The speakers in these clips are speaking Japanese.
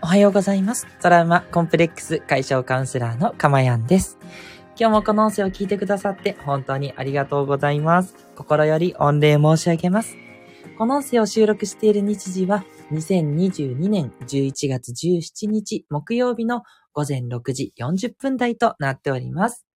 おはようございます。トラウマコンプレックス解消カウンセラーのかまやんです。今日もこの音声を聞いてくださって本当にありがとうございます。心より御礼申し上げます。この音声を収録している日時は2022年11月17日木曜日の午前6時40分台となっております。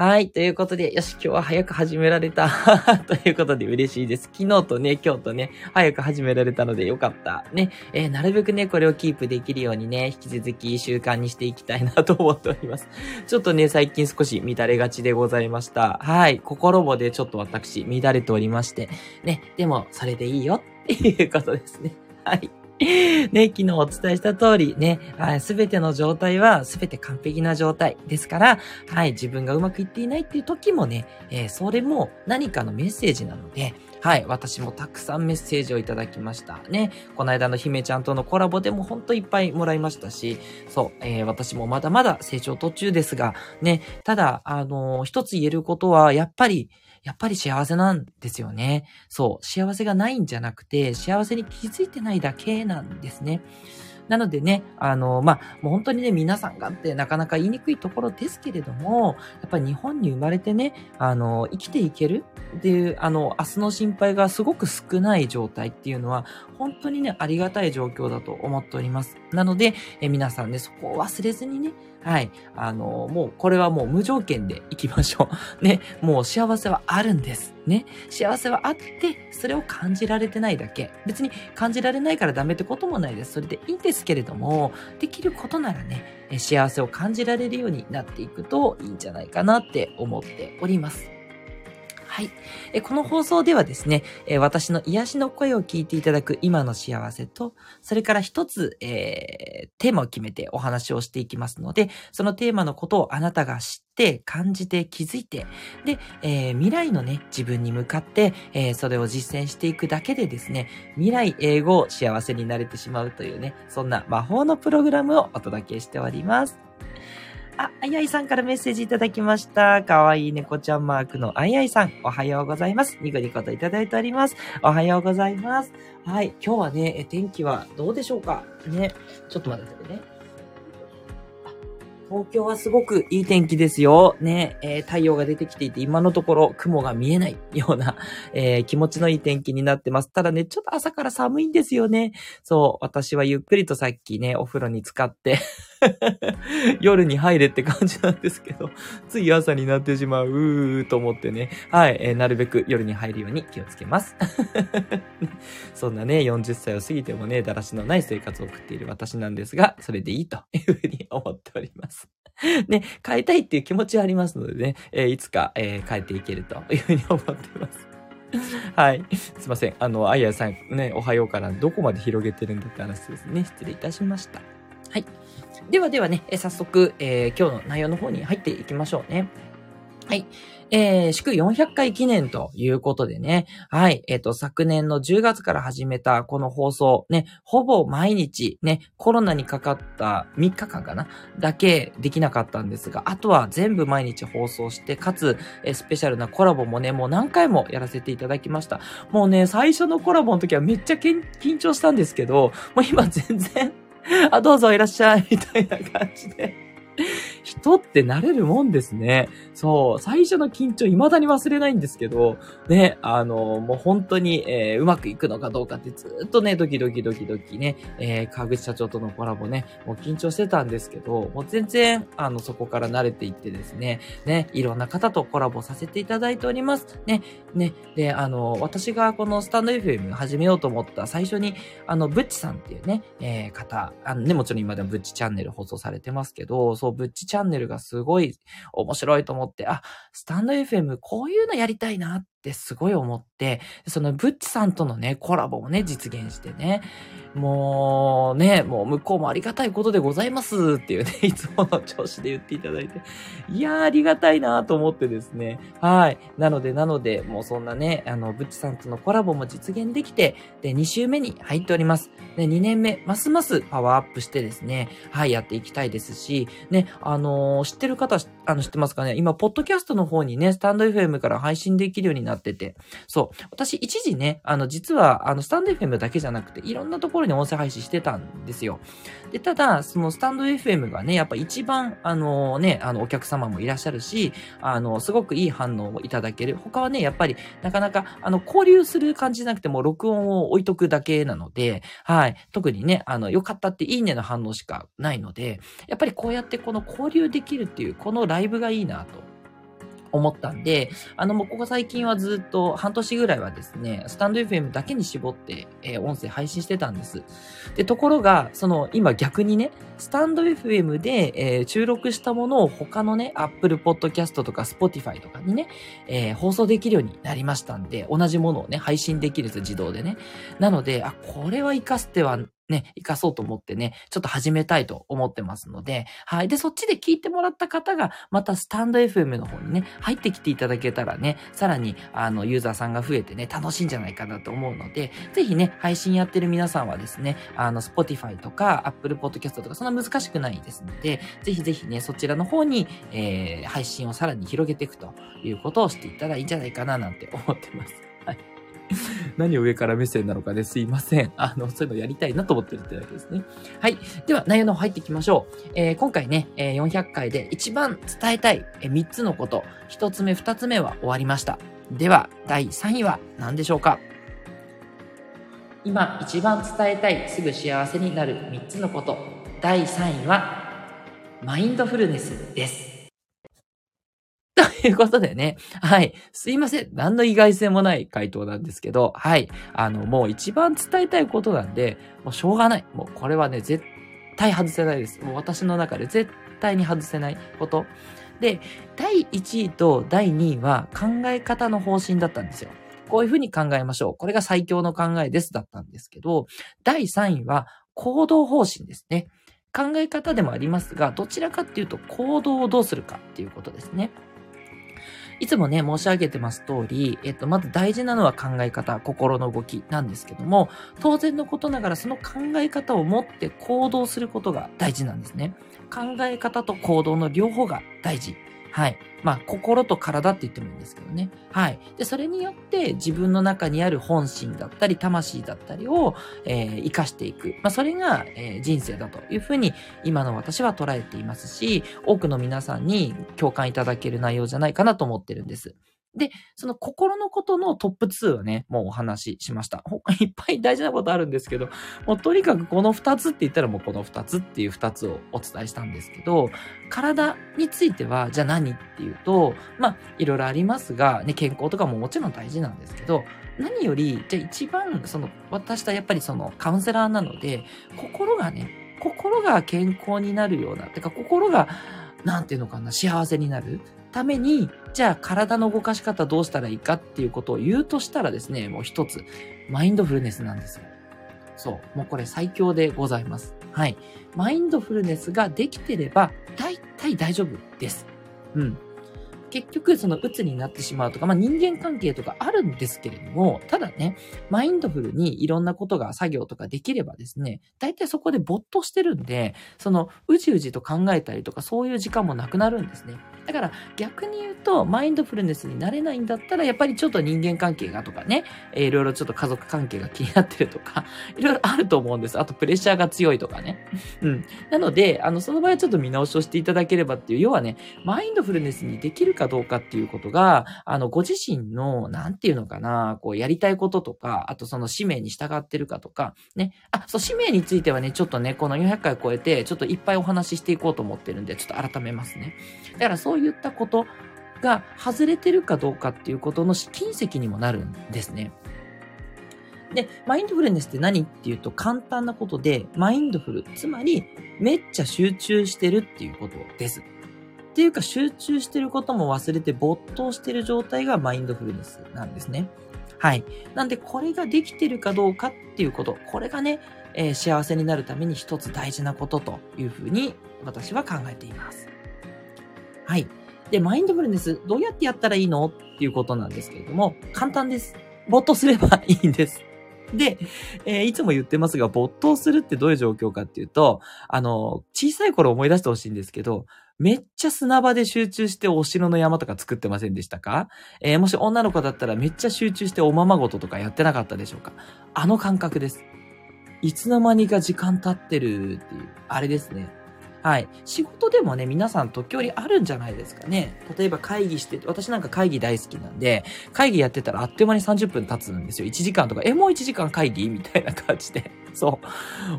はい。ということで、よし、今日は早く始められた。ということで嬉しいです。昨日とね、今日とね、早く始められたのでよかった。ね。えーなるべくね、これをキープできるようにね、引き続き習慣にしていきたいなと思っております。ちょっとね、最近少し乱れがちでございました。はい。心もでちょっと私、乱れておりまして。ね。でも、それでいいよっていうことですね。はい。ね、昨日お伝えした通りね、すべての状態はすべて完璧な状態ですから、はい、自分がうまくいっていないっていう時もね、えーそれも何かのメッセージなので、はい、私もたくさんメッセージをいただきました。ね、この間の姫ちゃんとのコラボでもほんといっぱいもらいましたし、そう、えー私もまだまだ成長途中ですが、ね、ただ、あのー一つ言えることは、やっぱり、やっぱり幸せなんですよね。そう、幸せがないんじゃなくて、幸せに気づいてないだけなんですね。なのでね、あの、まあ、もう本当にね、皆さんがってなかなか言いにくいところですけれども、やっぱり日本に生まれてね、あの、生きていけるっていう、あの、明日の心配がすごく少ない状態っていうのは、本当にね、ありがたい状況だと思っております。なので、え皆さんね、そこを忘れずにね、はい、あの、もう、これはもう無条件で行きましょう。ね、もう幸せはあるんです。ね、幸せはあって、それを感じられてないだけ。別に感じられないからダメってこともないです。それでいいんですけれども、できることならね、幸せを感じられるようになっていくといいんじゃないかなって思っております。はい。えこの放送ではですね、え私の癒しの声を聞いていただく今の幸せと、それから一つ、えーテーマを決めてお話をしていきますので、そのテーマのことをあなたが知って、感じて、気づいて、で、えー未来のね、自分に向かって、えーそれを実践していくだけでですね、未来英語を幸せになれてしまうというね、そんな魔法のプログラムをお届けしております。あ、あいあいさんからメッセージいただきました。かわいい猫ちゃんマークのあいあいさん、おはようございます。ニコニコといただいております。おはようございます。はい、今日はね、え天気はどうでしょうか？ね、ちょっと待っててね。あ東京はすごくいい天気ですよ。ね、えー太陽が出てきていて、今のところ雲が見えないような、えー気持ちのいい天気になってます。ただね、ちょっと朝から寒いんですよね。そう、私はゆっくりとさっきね、お風呂に浸かって、夜に入れって感じなんですけど、つい朝になってしまう、うーと思ってね。はい、えーなるべく夜に入るように気をつけます。そんなね、40歳を過ぎてもね、だらしのない生活を送っている私なんですが、それでいいというふうに思っております。ね、変えたいっていう気持ちはありますのでね、えーいつか、えー変えていけるというふうに思ってます。はい。すいません。あの、あいやさん、ね、おはようからどこまで広げてるんだって話ですね。失礼いたしました。はい。ではではね、え早速、えー今日の内容の方に入っていきましょうね。はい。えー、祝400回記念ということでね、はい、えっ、と、昨年の10月から始めたこの放送、ね、ほぼ毎日、ね、コロナにかかった3日間かな？だけできなかったんですが、あとは全部毎日放送して、かつ、えースペシャルなコラボもね、もう何回もやらせていただきました。もうね、最初のコラボの時はめっちゃ緊張したんですけど、もう今全然、あ、どうぞいらっしゃい、みたいな感じで。人って慣れるもんですね。そう、最初の緊張未だに忘れないんですけど、ね、あの、もう本当に、えーうまくいくのかどうかってずっとね、ドキドキドキドキね、えー川口社長とのコラボね、もう緊張してたんですけど、もう全然、あの、そこから慣れていってですね、ね、いろんな方とコラボさせていただいております。ね、ね、で、あの、私がこのスタンド FM 始めようと思った最初に、あの、ブッチさんっていうね、えー方、あのね、もちろん今でもブッチチャンネル放送されてますけど、そう、ブッチチャンネルがすごい面白いと思って、あ、スタンド FM こういうのやりたいなってすごい思って、そのブッチさんとのね、コラボもね、実現してね、もうね、もう向こうもありがたいことでございますっていうね、いつもの調子で言っていただいて、いやーありがたいなと思ってですね。はい。なので、なので、もうそんなね、あの、ブッチさんとのコラボも実現できて、で、2週目に入っております。で、2年目、ますますパワーアップしてですね、はい、やっていきたいですし、ね、あのー、知ってる方、あの、知ってますかね？今、ポッドキャストの方にね、スタンド FM から配信できるようになってて、そう。私、一時ね、あの、実は、あの、スタンド FM だけじゃなくて、いろんなところに音声配信してたんですよ。で、ただ、そのスタンド FM がね、やっぱ一番、あのね、あの、お客様もいらっしゃるし、あの、すごくいい反応をいただける。他はね、やっぱり、なかなか、あの、交流する感じじゃなくても、録音を置いとくだけなので、はい。特にね、あの、良かったっていいねの反応しかないので、やっぱりこうやってこの交流できるっていう、このライブがいいなと。思ったんで、あの、もうここ最近はずっと半年ぐらいはですね、スタンド FM だけに絞って、えー、音声配信してたんです。で、ところが、その、今逆にね、スタンド FM で、えー、収録したものを他のね、Apple Podcast とか Spotify とかにね、えー、放送できるようになりましたんで、同じものをね、配信できるんです自動でね。なので、あ、これは活かす手はね、活かそうと思ってね、ちょっと始めたいと思ってますので、はい。で、そっちで聞いてもらった方が、またスタンド FM の方にね、入ってきていただけたらね、さらに、あの、ユーザーさんが増えてね、楽しいんじゃないかなと思うので、ぜひね、配信やってる皆さんはですね、あの、Spotify とか Apple Podcast とか、そんな難しくないですので、ぜひぜひね、そちらの方に、えー、配信をさらに広げていくということをしていったらいいんじゃないかななんて思ってます。何を上から目線なのかね、すいません。あの、そういうのやりたいなと思ってるってだけですね。はい。では、内容の方入っていきましょう。えー、今回ね、え、400回で一番伝えたい、え、3つのこと、1つ目、2つ目は終わりました。では、第3位は何でしょうか？今一番伝えたい、すぐ幸せになる3つのこと。第3位は、マインドフルネスです。ということでね。はい。すいません。何の意外性もない回答なんですけど、はい。あの、もう一番伝えたいことなんで、もうしょうがない。もうこれはね、絶対外せないです。もう私の中で絶対に外せないこと。で、第1位と第2位は考え方の方針だったんですよ。こういうふうに考えましょう。これが最強の考えですだったんですけど、第3位は行動方針ですね。考え方でもありますが、どちらかっていうと行動をどうするかっていうことですね。いつもね、申し上げてます通り、えっと、まず大事なのは考え方、心の動きなんですけども、当然のことながらその考え方を持って行動することが大事なんですね。考え方と行動の両方が大事はい。まあ、心と体って言ってもいいんですけどね。はい。で、それによって自分の中にある本心だったり、魂だったりを、えー、活かしていく。まあ、それが、えー、人生だというふうに、今の私は捉えていますし、多くの皆さんに共感いただける内容じゃないかなと思ってるんです。で、その心のことのトップ2はね、もうお話ししました。他 いっぱい大事なことあるんですけど、もうとにかくこの2つって言ったらもうこの2つっていう2つをお伝えしたんですけど、体については、じゃあ何っていうと、まあ、いろいろありますが、ね、健康とかももちろん大事なんですけど、何より、じゃあ一番、その、私はやっぱりそのカウンセラーなので、心がね、心が健康になるような、てか心が、なんていうのかな、幸せになる。ために、じゃあ体の動かし方どうしたらいいかっていうことを言うとしたらですね、もう一つ、マインドフルネスなんですよ。そう。もうこれ最強でございます。はい。マインドフルネスができてれば、大体大丈夫です。うん。結局、その鬱になってしまうとか、まあ人間関係とかあるんですけれども、ただね、マインドフルにいろんなことが作業とかできればですね、大体そこで没頭してるんで、そのうじうじと考えたりとかそういう時間もなくなるんですね。だから逆に言うと、マインドフルネスになれないんだったら、やっぱりちょっと人間関係がとかね、えー、いろいろちょっと家族関係が気になってるとか、いろいろあると思うんです。あとプレッシャーが強いとかね。うん。なので、あの、その場合はちょっと見直しをしていただければっていう、要はね、マインドフルネスにできるかどうかっていうことが、あの、ご自身の、なんていうのかな、こう、やりたいこととか、あとその使命に従ってるかとか、ね。あ、そう、使命についてはね、ちょっとね、この400回超えて、ちょっといっぱいお話ししていこうと思ってるんで、ちょっと改めますね。だからそういったことが外れてるかどうかっていうことの試金石にもなるんですね。で、マインドフルネスって何っていうと簡単なことで、マインドフル、つまりめっちゃ集中してるっていうことです。っていうか集中してることも忘れて没頭してる状態がマインドフルネスなんですね。はい。なんで、これができてるかどうかっていうこと、これがね、えー、幸せになるために一つ大事なことというふうに私は考えています。はい。で、マインドフルネス、どうやってやったらいいのっていうことなんですけれども、簡単です。没頭すればいいんです。で、えー、いつも言ってますが、没頭するってどういう状況かっていうと、あの、小さい頃思い出してほしいんですけど、めっちゃ砂場で集中してお城の山とか作ってませんでしたか？えー、もし女の子だったらめっちゃ集中しておままごととかやってなかったでしょうか？あの感覚です。いつの間にか時間経ってるっていう、あれですね。はい。仕事でもね、皆さん時折あるんじゃないですかね。例えば会議して、私なんか会議大好きなんで、会議やってたらあっという間に30分経つんですよ。1時間とか、え、もう1時間会議？みたいな感じで。そう。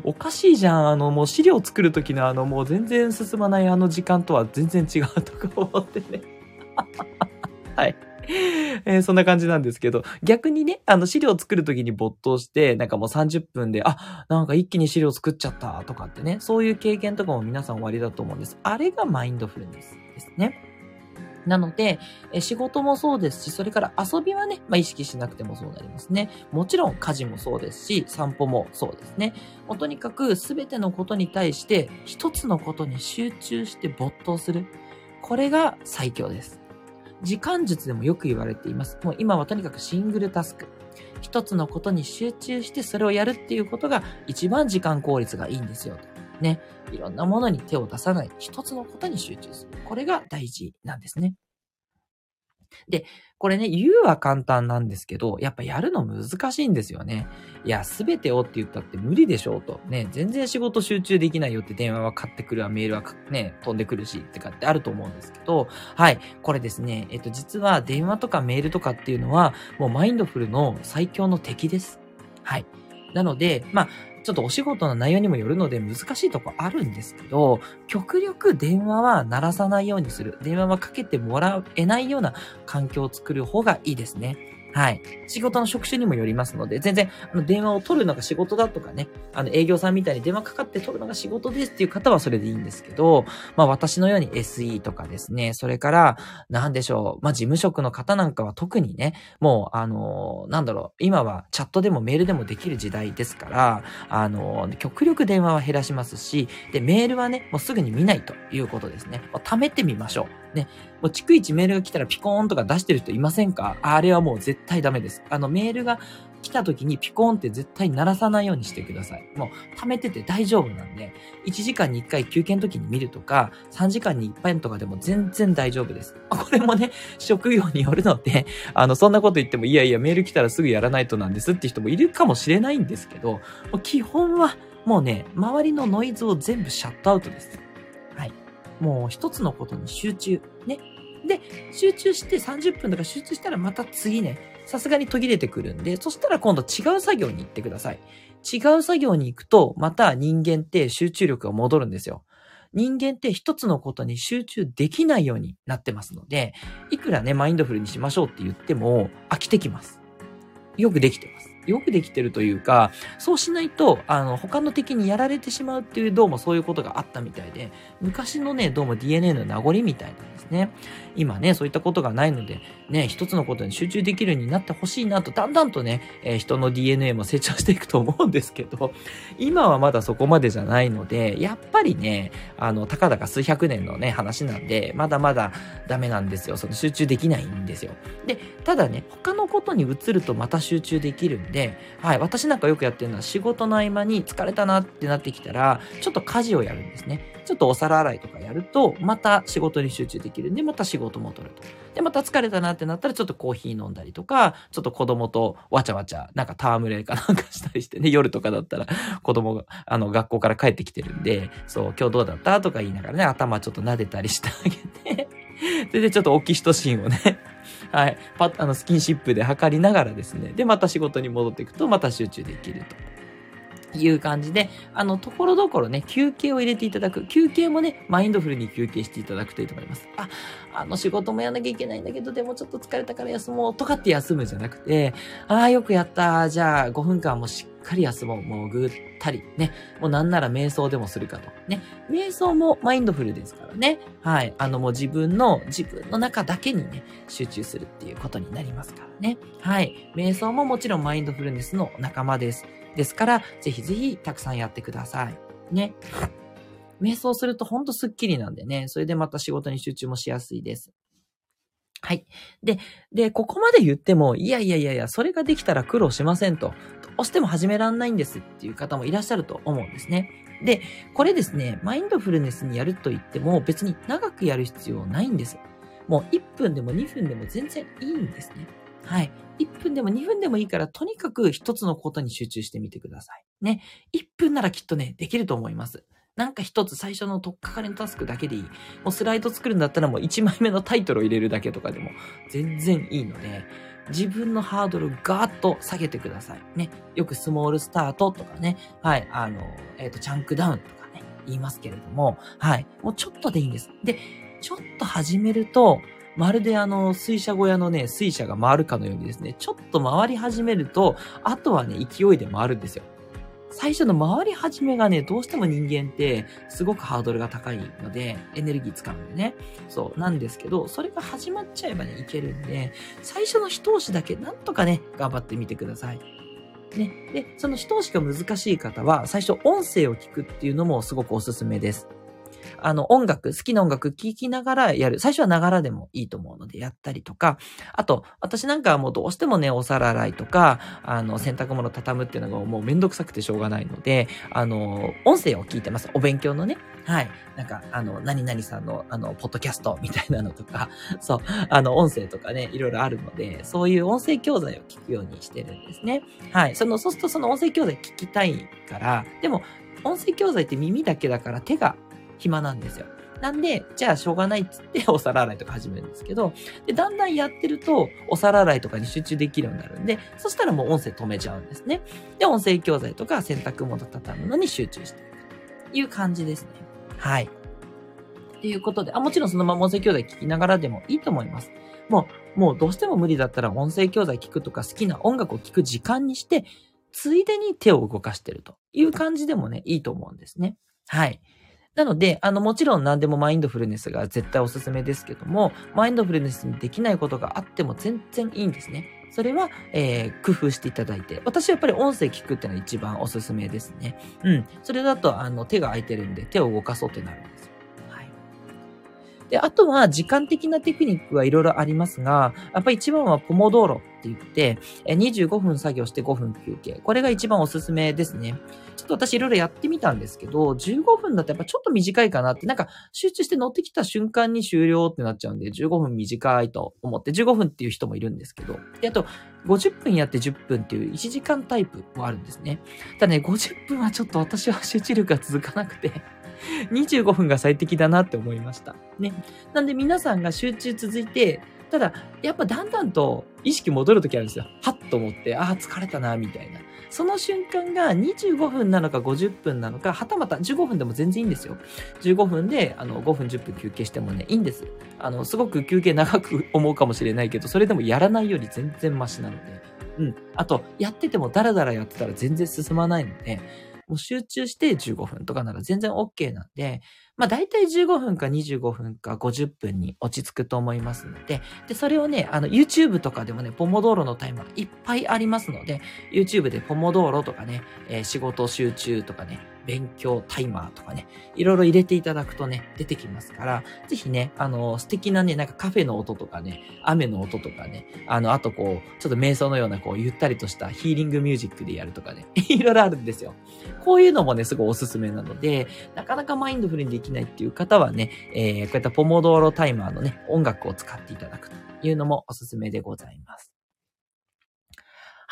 おかしいじゃん。あの、もう資料作るときのあの、もう全然進まないあの時間とは全然違うとか思ってね。はい。えー、そんな感じなんですけど、逆にね、あの資料作るときに没頭して、なんかもう30分で、あ、なんか一気に資料作っちゃったとかってね、そういう経験とかも皆さん終わりだと思うんです。あれがマインドフルネスですね。なので、仕事もそうですし、それから遊びはね、まあ、意識しなくてもそうなりますね。もちろん家事もそうですし、散歩もそうですね。もうとにかく全てのことに対して一つのことに集中して没頭する。これが最強です。時間術でもよく言われています。もう今はとにかくシングルタスク。一つのことに集中してそれをやるっていうことが一番時間効率がいいんですよ。ね。いろんなものに手を出さない。一つのことに集中する。これが大事なんですね。で、これね、言うは簡単なんですけど、やっぱやるの難しいんですよね。いや、すべてをって言ったって無理でしょうと。ね、全然仕事集中できないよって電話は買ってくるわ、メールはね、飛んでくるし、ってかってあると思うんですけど、はい、これですね、えっと、実は電話とかメールとかっていうのは、もうマインドフルの最強の敵です。はい。なので、まあ、ちょっとお仕事の内容にもよるので難しいとこあるんですけど、極力電話は鳴らさないようにする。電話はかけてもらえないような環境を作る方がいいですね。はい。仕事の職種にもよりますので、全然、あの、電話を取るのが仕事だとかね、あの、営業さんみたいに電話かかって取るのが仕事ですっていう方はそれでいいんですけど、まあ、私のように SE とかですね、それから、なんでしょう、まあ、事務職の方なんかは特にね、もう、あの、なんだろう、今はチャットでもメールでもできる時代ですから、あの、極力電話は減らしますし、で、メールはね、もうすぐに見ないということですね。貯めてみましょう。ね、もう逐一メールが来たらピコーンとか出してる人いませんか？あれはもう絶対ダメです。あのメールが来た時にピコーンって絶対鳴らさないようにしてください。もう溜めてて大丈夫なんで、1時間に1回休憩の時に見るとか、3時間に1回とかでも全然大丈夫です。これもね、職業によるので、あの、そんなこと言っても、いやいや、メール来たらすぐやらないとなんですって人もいるかもしれないんですけど、基本はもうね、周りのノイズを全部シャットアウトです。もう一つのことに集中。ね。で、集中して30分とか集中したらまた次ね、さすがに途切れてくるんで、そしたら今度違う作業に行ってください。違う作業に行くと、また人間って集中力が戻るんですよ。人間って一つのことに集中できないようになってますので、いくらね、マインドフルにしましょうって言っても飽きてきます。よくできてます。よくできてるというか、そうしないと、あの、他の敵にやられてしまうっていう、どうもそういうことがあったみたいで、昔のね、どうも DNA の名残みたいなんですね。今ね、そういったことがないので、ね、一つのことに集中できるようになってほしいなと、だんだんとね、えー、人の DNA も成長していくと思うんですけど、今はまだそこまでじゃないので、やっぱりね、あの、たかだか数百年のね、話なんで、まだまだダメなんですよ。その集中できないんですよ。で、ただね、他のことに移るとまた集中できるんで、はい、私なんかよくやってるのは仕事の合間に疲れたなってなってきたら、ちょっと家事をやるんですね。ちょっとお皿洗いとかやると、また仕事に集中できるんで、また仕事も取ると。で、また疲れたなってなったら、ちょっとコーヒー飲んだりとか、ちょっと子供とわちゃわちゃ、なんか戯れかなんかしたりしてね、夜とかだったら子供が、あの、学校から帰ってきてるんで、そう、今日どうだったとか言いながらね、頭ちょっと撫でたりしてあげて それでちょっとオキシトシンをね はい、パあの、スキンシップで測りながらですね、で、また仕事に戻っていくと、また集中できると。ていう感じで、あの、ところどころね、休憩を入れていただく。休憩もね、マインドフルに休憩していただくといいと思います。あ、あの仕事もやんなきゃいけないんだけど、でもちょっと疲れたから休もうとかって休むじゃなくて、ああ、よくやった。じゃあ5分間もしっかり休もう、潜ったり、ね。もうなんなら瞑想でもするかと。ね。瞑想もマインドフルですからね。はい。あのもう自分の、自分の中だけにね、集中するっていうことになりますからね。はい。瞑想ももちろんマインドフルネスの仲間です。ですから、ぜひぜひたくさんやってください。ね。瞑想するとほんとスッキリなんでね、それでまた仕事に集中もしやすいです。はい。で、で、ここまで言っても、いやいやいやいや、それができたら苦労しませんと。どうしても始めらんないんですっていう方もいらっしゃると思うんですね。で、これですね、マインドフルネスにやると言っても別に長くやる必要ないんです。もう1分でも2分でも全然いいんですね。はい。1分でも2分でもいいから、とにかく一つのことに集中してみてください。ね。1分ならきっとね、できると思います。なんか一つ最初のとっかかりのタスクだけでいい。もうスライド作るんだったらもう1枚目のタイトルを入れるだけとかでも全然いいので、自分のハードルガーッと下げてください。ね。よくスモールスタートとかね。はい。あの、えっ、ー、と、チャンクダウンとかね。言いますけれども、はい。もうちょっとでいいんです。で、ちょっと始めると、まるであの、水車小屋のね、水車が回るかのようにですね、ちょっと回り始めると、あとはね、勢いで回るんですよ。最初の回り始めがね、どうしても人間ってすごくハードルが高いので、エネルギー使うんでね。そう、なんですけど、それが始まっちゃえばね、いけるんで、最初の一押しだけなんとかね、頑張ってみてください。ね。で、その一押しが難しい方は、最初音声を聞くっていうのもすごくおすすめです。あの、音楽、好きな音楽聴きながらやる。最初はながらでもいいと思うのでやったりとか、あと、私なんかはもうどうしてもね、お皿洗いとか、あの、洗濯物畳むっていうのがもうめんどくさくてしょうがないので、あの、音声を聞いてます。お勉強のね。はい。なんか、あの、何々さんの、あの、ポッドキャストみたいなのとか、そう、あの、音声とかね、いろいろあるので、そういう音声教材を聞くようにしてるんですね。はい。その、そうするとその音声教材聞きたいから、でも、音声教材って耳だけだから手が暇なんですよ。なんで、じゃあしょうがないっつってお皿洗いとか始めるんですけど、で、だんだんやってると、お皿洗いとかに集中できるようになるんで、そしたらもう音声止めちゃうんですね。で、音声教材とか洗濯物畳むのに集中していくという感じですね。はい。ということで、あ、もちろんそのまま音声教材聞きながらでもいいと思います。もう、もうどうしても無理だったら音声教材聞くとか好きな音楽を聞く時間にして、ついでに手を動かしてるという感じでもね、いいと思うんですね。はい。なので、あの、もちろん何でもマインドフルネスが絶対おすすめですけども、マインドフルネスにできないことがあっても全然いいんですね。それは、えー、工夫していただいて。私はやっぱり音声聞くっていうのが一番おすすめですね。うん。それだと、あの、手が空いてるんで、手を動かそうってなるんですよ。で、あとは、時間的なテクニックはいろいろありますが、やっぱり一番はポモドーロって言って、25分作業して5分休憩。これが一番おすすめですね。ちょっと私いろいろやってみたんですけど、15分だとやっぱちょっと短いかなって、なんか集中して乗ってきた瞬間に終了ってなっちゃうんで、15分短いと思って、15分っていう人もいるんですけど、で、あと、50分やって10分っていう1時間タイプもあるんですね。ただね、50分はちょっと私は集中力が続かなくて 25分が最適だなって思いました。ね。なんで皆さんが集中続いて、ただ、やっぱだんだんと意識戻るときあるんですよ。はっと思って、ああ、疲れたな、みたいな。その瞬間が25分なのか50分なのか、はたまた15分でも全然いいんですよ。15分で、あの、5分10分休憩してもね、いいんです。あの、すごく休憩長く思うかもしれないけど、それでもやらないより全然マシなので。うん。あと、やっててもダラダラやってたら全然進まないので、もう集中して15分とかなら全然 OK なんで、まあ大体15分か25分か50分に落ち着くと思いますので、で、それをね、あの YouTube とかでもね、ポモドーロのタイマーいっぱいありますので、YouTube でポモドーロとかね、えー、仕事集中とかね、勉強タイマーとかね、いろいろ入れていただくとね、出てきますから、ぜひね、あの、素敵なね、なんかカフェの音とかね、雨の音とかね、あの、あとこう、ちょっと瞑想のようなこう、ゆったりとしたヒーリングミュージックでやるとかね、いろいろあるんですよ。こういうのもね、すごいおすすめなので、なかなかマインドフルにできないっていう方はね、えー、こういったポモドーロタイマーのね、音楽を使っていただくというのもおすすめでございます。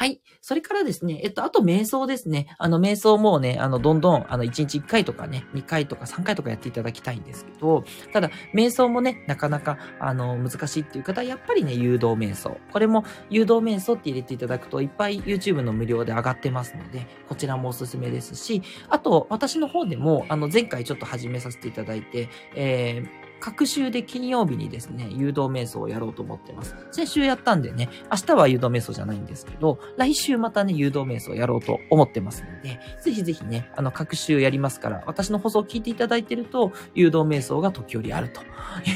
はい。それからですね、えっと、あと瞑想ですね。あの、瞑想もね、あの、どんどん、あの、1日1回とかね、2回とか3回とかやっていただきたいんですけど、ただ、瞑想もね、なかなか、あの、難しいっていう方は、やっぱりね、誘導瞑想。これも、誘導瞑想って入れていただくと、いっぱい YouTube の無料で上がってますので、こちらもおすすめですし、あと、私の方でも、あの、前回ちょっと始めさせていただいて、えー各週で金曜日にですね、誘導瞑想をやろうと思ってます。先週やったんでね、明日は誘導瞑想じゃないんですけど、来週またね、誘導瞑想をやろうと思ってますので、ぜひぜひね、あの、各週やりますから、私の放送を聞いていただいてると、誘導瞑想が時折あると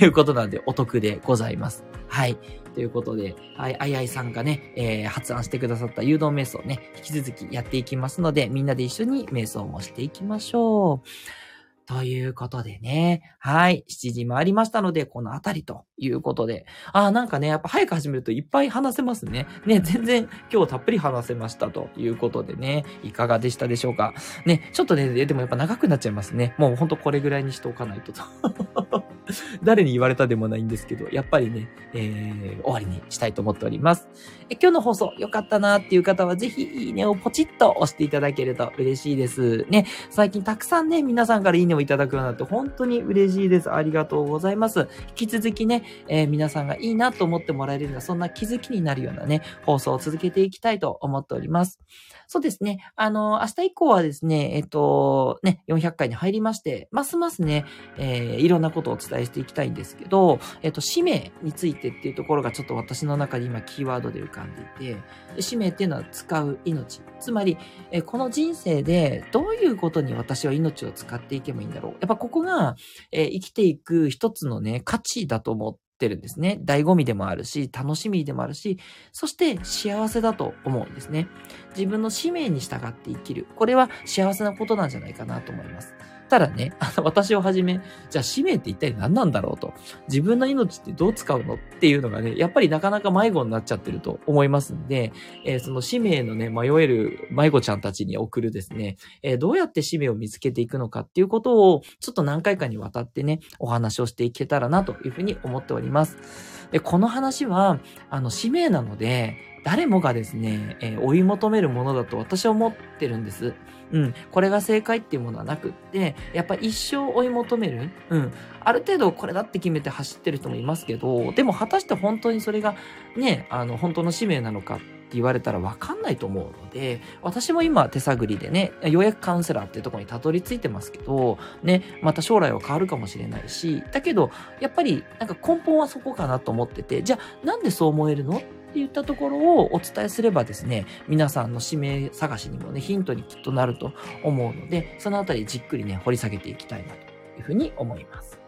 いうことなんで、お得でございます。はい。ということで、はい、あいあいさんがね、えー、発案してくださった誘導瞑想ね、引き続きやっていきますので、みんなで一緒に瞑想もしていきましょう。ということでね。はい。7時回りましたので、このあたりということで。ああ、なんかね、やっぱ早く始めるといっぱい話せますね。ね、全然今日たっぷり話せましたということでね。いかがでしたでしょうか。ね、ちょっとね、でもやっぱ長くなっちゃいますね。もうほんとこれぐらいにしておかないとと。誰に言われたでもないんですけど、やっぱりね、えー、終わりにしたいと思っております。え今日の放送良かったなっていう方は、ぜひいいねをポチッと押していただけると嬉しいです。ね、最近たくさんね、皆さんからいいねをいただくようになって本当に嬉しいです。ありがとうございます。引き続きね、えー、皆さんがいいなと思ってもらえるような、そんな気づきになるようなね、放送を続けていきたいと思っております。そうですね。あの、明日以降はですね、えっと、ね、400回に入りまして、ますますね、えー、いろんなことをお伝えしていきたいんですけど、えっと、使命についてっていうところがちょっと私の中で今キーワードで浮かんでいて、使命っていうのは使う命。つまり、えこの人生でどういうことに私は命を使っていけばいいんだろう。やっぱここが、え生きていく一つのね、価値だと思って、ってるんですね。醍醐味でもあるし、楽しみでもあるし、そして幸せだと思うんですね。自分の使命に従って生きる。これは幸せなことなんじゃないかなと思います。たらね、あの、私をはじめ、じゃあ使命って一体何なんだろうと。自分の命ってどう使うのっていうのがね、やっぱりなかなか迷子になっちゃってると思いますんで、えー、その使命のね、迷える迷子ちゃんたちに送るですね、えー、どうやって使命を見つけていくのかっていうことを、ちょっと何回かにわたってね、お話をしていけたらなというふうに思っております。で、この話は、あの、使命なので、誰もがですね、えー、追い求めるものだと私は思ってるんです。うん。これが正解っていうものはなくって、やっぱ一生追い求める。うん。ある程度これだって決めて走ってる人もいますけど、でも果たして本当にそれがね、あの、本当の使命なのかって言われたらわかんないと思うので、私も今手探りでね、ようやくカウンセラーっていうところにたどり着いてますけど、ね、また将来は変わるかもしれないし、だけど、やっぱりなんか根本はそこかなと思ってて、じゃあなんでそう思えるの？って言ったところをお伝えすればですね、皆さんの指名探しにもね、ヒントにきっとなると思うので、そのあたりじっくりね、掘り下げていきたいなというふうに思います。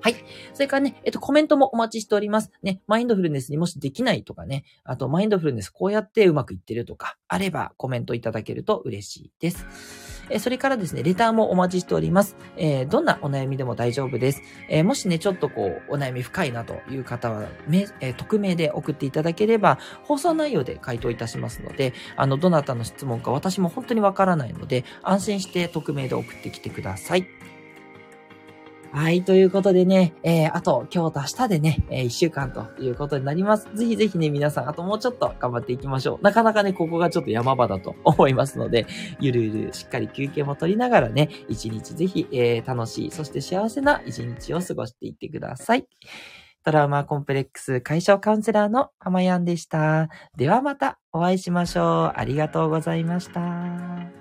はい。それからね、えっと、コメントもお待ちしております。ね、マインドフルネスにもしできないとかね、あと、マインドフルネスこうやってうまくいってるとか、あればコメントいただけると嬉しいです。えそれからですね、レターもお待ちしております。え、どんなお悩みでも大丈夫です。え、もしね、ちょっとこう、お悩み深いなという方は、めえ、匿名で送っていただければ、放送内容で回答いたしますので、あの、どなたの質問か私も本当にわからないので、安心して匿名で送ってきてください。はい、ということでね、えー、あと、今日と明日でね、えー、1週間ということになります。ぜひぜひね、皆さん、あともうちょっと頑張っていきましょう。なかなかね、ここがちょっと山場だと思いますので、ゆるゆるしっかり休憩も取りながらね、一日ぜひ、えー、楽しい、そして幸せな一日を過ごしていってください。トラウマコンプレックス解消カウンセラーの浜やんでした。ではまたお会いしましょう。ありがとうございました。